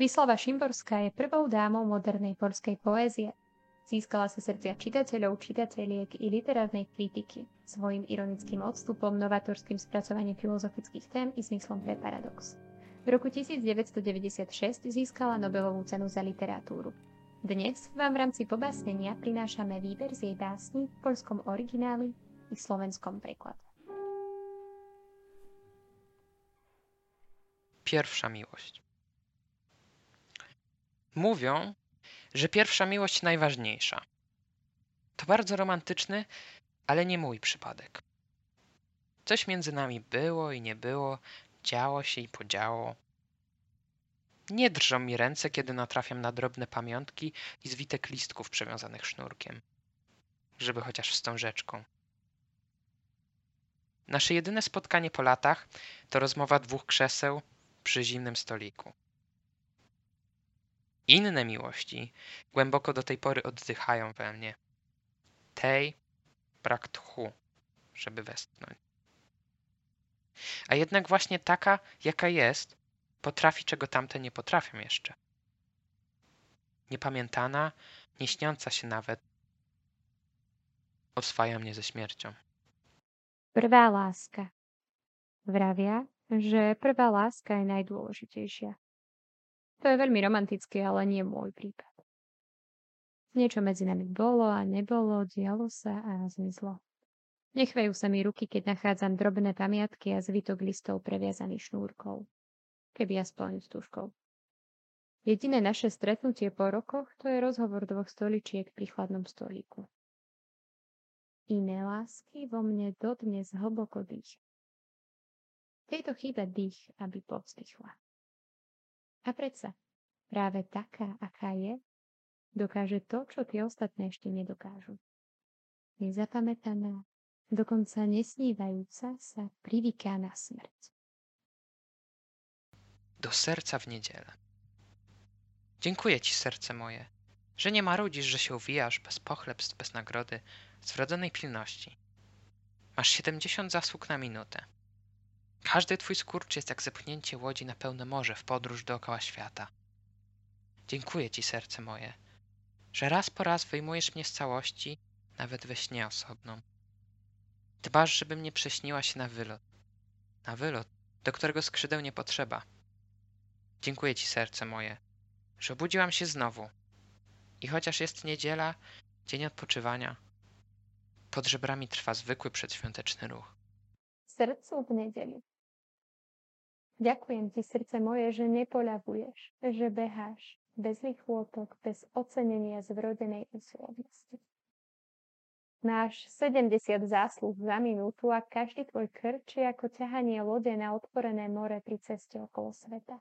Vyslava Šimborská je prvou dámou modernej polskej poézie. Získala sa srdcia čitateľov, čitateľiek i literárnej kritiky svojim ironickým odstupom, novatorským spracovaním filozofických tém i zmyslom pre paradox. V roku 1996 získala Nobelovú cenu za literatúru. Dnes vám v rámci pobásnenia prinášame výber z jej básni v poľskom origináli i slovenskom preklade. Pierwsza miłość. Mówią, że pierwsza miłość najważniejsza. To bardzo romantyczny, ale nie mój przypadek. Coś między nami było i nie było, działo się i podziało. Nie drżą mi ręce, kiedy natrafiam na drobne pamiątki i zwitek listków przewiązanych sznurkiem. Żeby chociaż wstążeczką. Nasze jedyne spotkanie po latach to rozmowa dwóch krzeseł przy zimnym stoliku. Inne miłości głęboko do tej pory oddychają we mnie. Tej brak tchu, żeby westchnąć. A jednak właśnie taka, jaka jest, potrafi, czego tamte nie potrafią jeszcze. Niepamiętana, nie śniąca się nawet, oswaja mnie ze śmiercią. Prvá láska. Vravia, že prvá láska je najdôležitejšia. To je veľmi romantické, ale nie môj prípad. Niečo medzi nami bolo a nebolo, dialo sa a zmizlo. Nechvejú sa mi ruky, keď nachádzam drobné pamiatky a zvytok listov previazaných šnúrkou. Keby aspoň s tuškou. Jediné naše stretnutie po rokoch to je rozhovor dvoch stoličiek pri chladnom stolíku. Iné lásky vo mne dodnes hlboko dých. Tejto chýba dých, aby povzdychla. A predsa, práve taká, aká je, dokáže to, čo tie ostatné ešte nedokážu. Nezapamätaná, dokonca nesnívajúca sa privyká na smrť. Do serca w niedzielę. Dziękuję ci, serce moje, że nie marudzisz, że się uwijasz bez pochlebstw, bez nagrody, z wrodzonej pilności. Masz siedemdziesiąt zasług na minutę. Każdy twój skurcz jest jak zepchnięcie łodzi na pełne morze w podróż dookoła świata. Dziękuję ci, serce moje, że raz po raz wyjmujesz mnie z całości, nawet we śnie osobną. Dbasz, żebym nie prześniła się na wylot. Na wylot, do którego skrzydeł nie potrzeba. Dziękuję ci, serce moje, że obudziłam się znowu. I chociaż jest niedziela, dzień odpoczywania, pod żebrami trwa zwykły przedświąteczny ruch. Srdcu v nedeli. Ďakujem ti, srdce moje, že nepoľavuješ, že beháš bez vychôtok, bez ocenenia zvrodenej úsilovnosti. Máš 70 zásluh za minútu a každý tvoj krč je ako ťahanie lode na otvorené more pri ceste okolo sveta.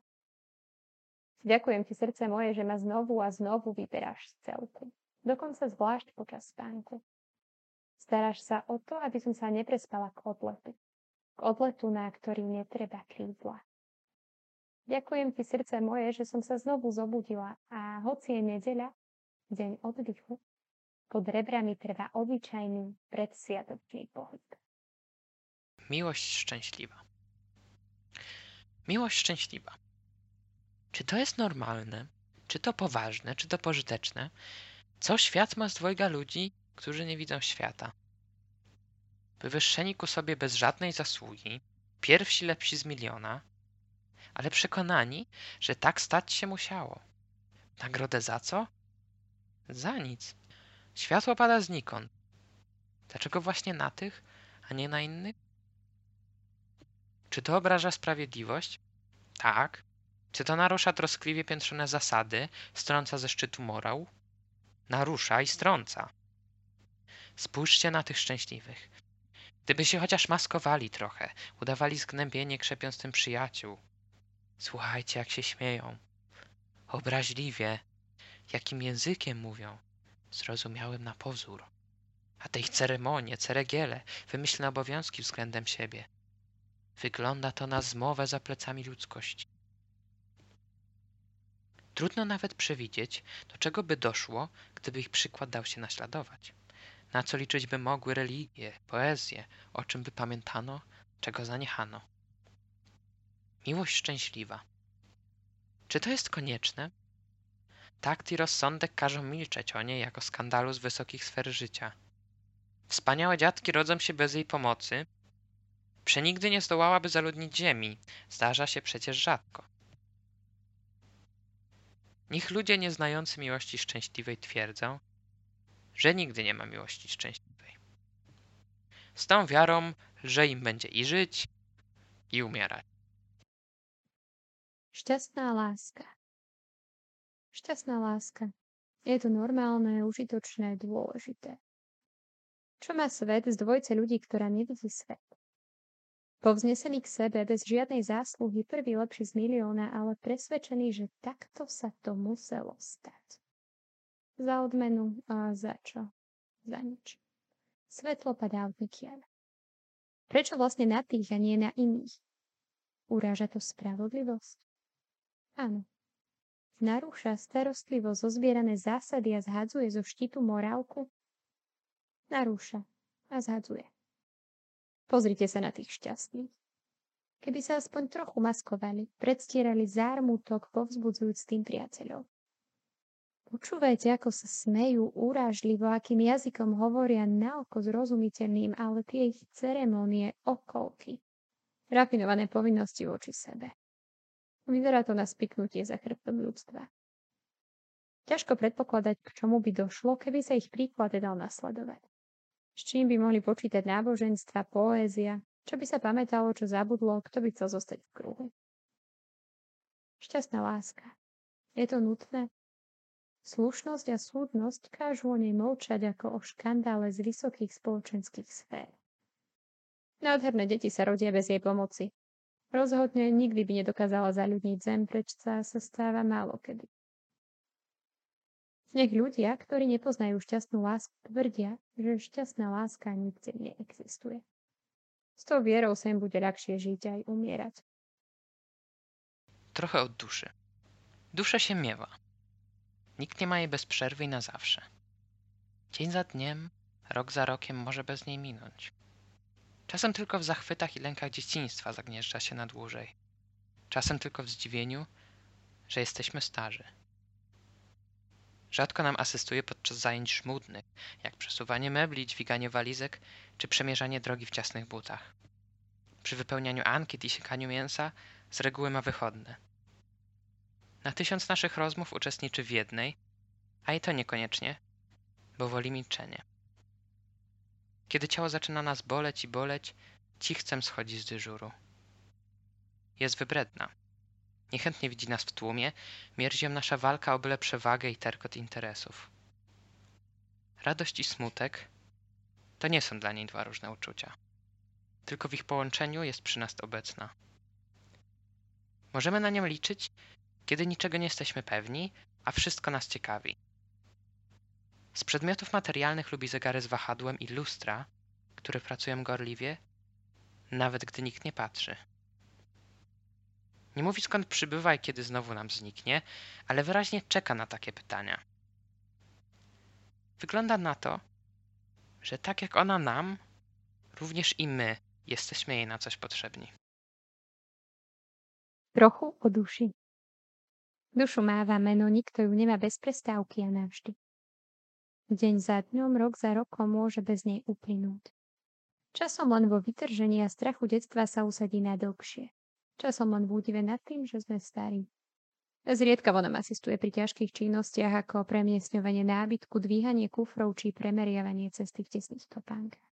Ďakujem ti, srdce moje, že ma znovu a znovu vyberáš z celku. Dokonca zvlášť počas spánku. Staráš sa o to, aby som sa neprespala k odletu. K odletu, na ktorý netreba krídla. Ďakujem ti, srdce moje, že som sa znovu zobudila a hoci je nedeľa, deň oddychu, pod rebrami trwa obyčajný predsviatočný pohyb. Miłość szczęśliwa. Miłość szczęśliwa. Czy to jest normalne? Czy to poważne? Czy to pożyteczne? Co świat ma z dwojga ludzi, którzy nie widzą świata? Wywyższeni ku sobie bez żadnej zasługi, pierwsi lepsi z miliona, ale przekonani, że tak stać się musiało. Nagrodę za co? Za nic. Światło pada znikąd. Dlaczego właśnie na tych, a nie na innych? Czy to obraża sprawiedliwość? Tak. Czy to narusza troskliwie piętrzone zasady, strąca ze szczytu morał? Narusza i strąca. Spójrzcie na tych szczęśliwych. Gdyby się chociaż maskowali trochę, udawali zgnębienie, krzepiąc tym przyjaciół. Słuchajcie, jak się śmieją. Obraźliwie, jakim językiem mówią zrozumiałym na pozór. A te ich ceremonie, ceregiele, wymyślne obowiązki względem siebie. Wygląda to na zmowę za plecami ludzkości. Trudno nawet przewidzieć, do czego by doszło, gdyby ich przykład dał się naśladować. Na co liczyć by mogły religie, poezje, o czym by pamiętano, czego zaniechano. Miłość szczęśliwa. Czy to jest konieczne? Takt i rozsądek każą milczeć o niej jako skandalu z wysokich sfer życia. Wspaniałe dziadki rodzą się bez jej pomocy. Przenigdy nie zdołałaby zaludnić ziemi. Zdarza się przecież rzadko. Niech ludzie nieznający miłości szczęśliwej twierdzą, że nigdy nie ma miłości szczęśliwej. Z tą wiarą, że im będzie i żyć, i umierać. Šťastná láska. Šťastná láska. Je to normálne, užitočné, dôležité. Čo má svet z dvojce ľudí, ktorá nevidí svet? Povznesený k sebe, bez žiadnej zásluhy, prvý lepší z milióna, ale presvedčený, že takto sa to muselo stať. Za odmenu a za čo? Za nič. Svetlo padá od nikiaľ. Prečo vlastne na tých a nie na iných? Uráža to spravodlivosť? Áno. Narúša starostlivo zozbierané zásady a zhadzuje zo štítu morálku? Narúša a zhadzuje. Pozrite sa na tých šťastných. Keby sa aspoň trochu maskovali, predstierali zármutok povzbudzujúc tým priateľov. Počúvajte, ako sa smejú urážlivo, akým jazykom hovoria naoko zrozumiteľným, ale tie ich ceremónie okolky. Rafinované povinnosti voči sebe. Vyzerá to na spiknutie za chrbtom ľudstva. Ťažko predpokladať, k čomu by došlo, keby sa ich príklad dal nasledovať. S čím by mohli počítať náboženstva, poézia, čo by sa pamätalo, čo zabudlo, kto by chcel zostať v kruhu. Šťastná láska. Je to nutné? Slušnosť a súdnosť kážu o nej molčať ako o škandále z vysokých spoločenských sfér. Nádherné deti sa rodia bez jej pomoci. Rozhodne nikdy by nedokázala zaľudniť zem, prečo sa stáva málo kedy. Nech ľudia, ktorí nepoznajú šťastnú lásku, tvrdia, že šťastná láska nikde neexistuje. S tou vierou sa im bude ľahšie žiť aj umierať. Trochę od duszy. Dusza się miewa. Nikt nie ma jej bez przerwy i na zawsze. Dzień za dniem, rok za rokiem może bez niej minąć. Czasem tylko w zachwytach i lękach dzieciństwa zagnieżdża się na dłużej. Czasem tylko w zdziwieniu, że jesteśmy starzy. Rzadko nam asystuje podczas zajęć żmudnych, jak przesuwanie mebli, dźwiganie walizek czy przemierzanie drogi w ciasnych butach. Przy wypełnianiu ankiet i siekaniu mięsa z reguły ma wychodne. Na tysiąc naszych rozmów uczestniczy w jednej, a i to niekoniecznie, bo woli milczenie. Kiedy ciało zaczyna nas boleć i boleć, cichcem schodzi z dyżuru. Jest wybredna. Niechętnie widzi nas w tłumie, mierzi ją nasza walka o byle przewagę i terkot interesów. Radość i smutek to nie są dla niej dwa różne uczucia. Tylko w ich połączeniu jest przy nas obecna. Możemy na nią liczyć, kiedy niczego nie jesteśmy pewni, a wszystko nas ciekawi. Z przedmiotów materialnych lubi zegary z wahadłem i lustra, które pracują gorliwie, nawet gdy nikt nie patrzy. Nie mówi skąd przybywa i kiedy znowu nam zniknie, ale wyraźnie czeka na takie pytania. Wygląda na to, że tak jak ona nam, również i my jesteśmy jej na coś potrzebni. Trochu o duši. Dušu máva meno, nikto ju nemá bez prestávky a navždy. Deň za dňom, rok za rokom môže bez nej uplynúť. Časom len vo vytržení a strachu detstva sa usadí na dlhšie. Časom len v údive nad tým, že sme starí. Zriedkavo nám asistuje pri ťažkých činnostiach ako premiesňovanie nábytku, dvíhanie kufrov či premeriavanie cesty v tesných topánkach.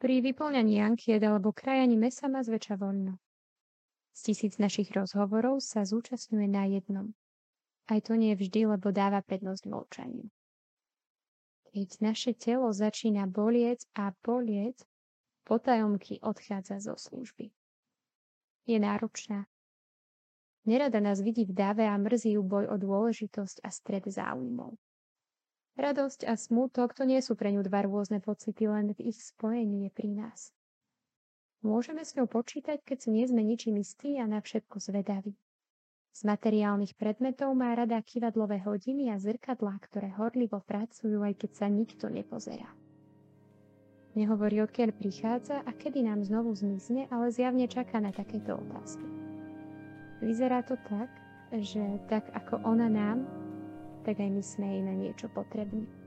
Pri vyplňaní ankiet alebo krajaní mesa má zväčša voľno. Z tisíc našich rozhovorov sa zúčastňuje na jednom. Aj to nie vždy, lebo dáva prednosť mlčaniu. Keď naše telo začína bolieť a bolieť, potajomky odchádza zo služby. Je náročná. Nerada nás vidí v dáve a mrzí ju boj o dôležitosť a stred záujmov. Radosť a smútok to nie sú pre ňu dva rôzne pocity, len v ich spojení je pri nás. Môžeme s ňou počítať, keď si nie sme ničím istí a na všetko zvedaví. Z materiálnych predmetov má rada kivadlové hodiny a zrkadlá, ktoré horlivo pracujú, aj keď sa nikto nepozerá. Nehovorí, odkiaľ prichádza a kedy nám znovu zmizne, ale zjavne čaká na takéto otázky. Vyzerá to tak, že tak ako ona nám, tak aj my sme jej na niečo potrební.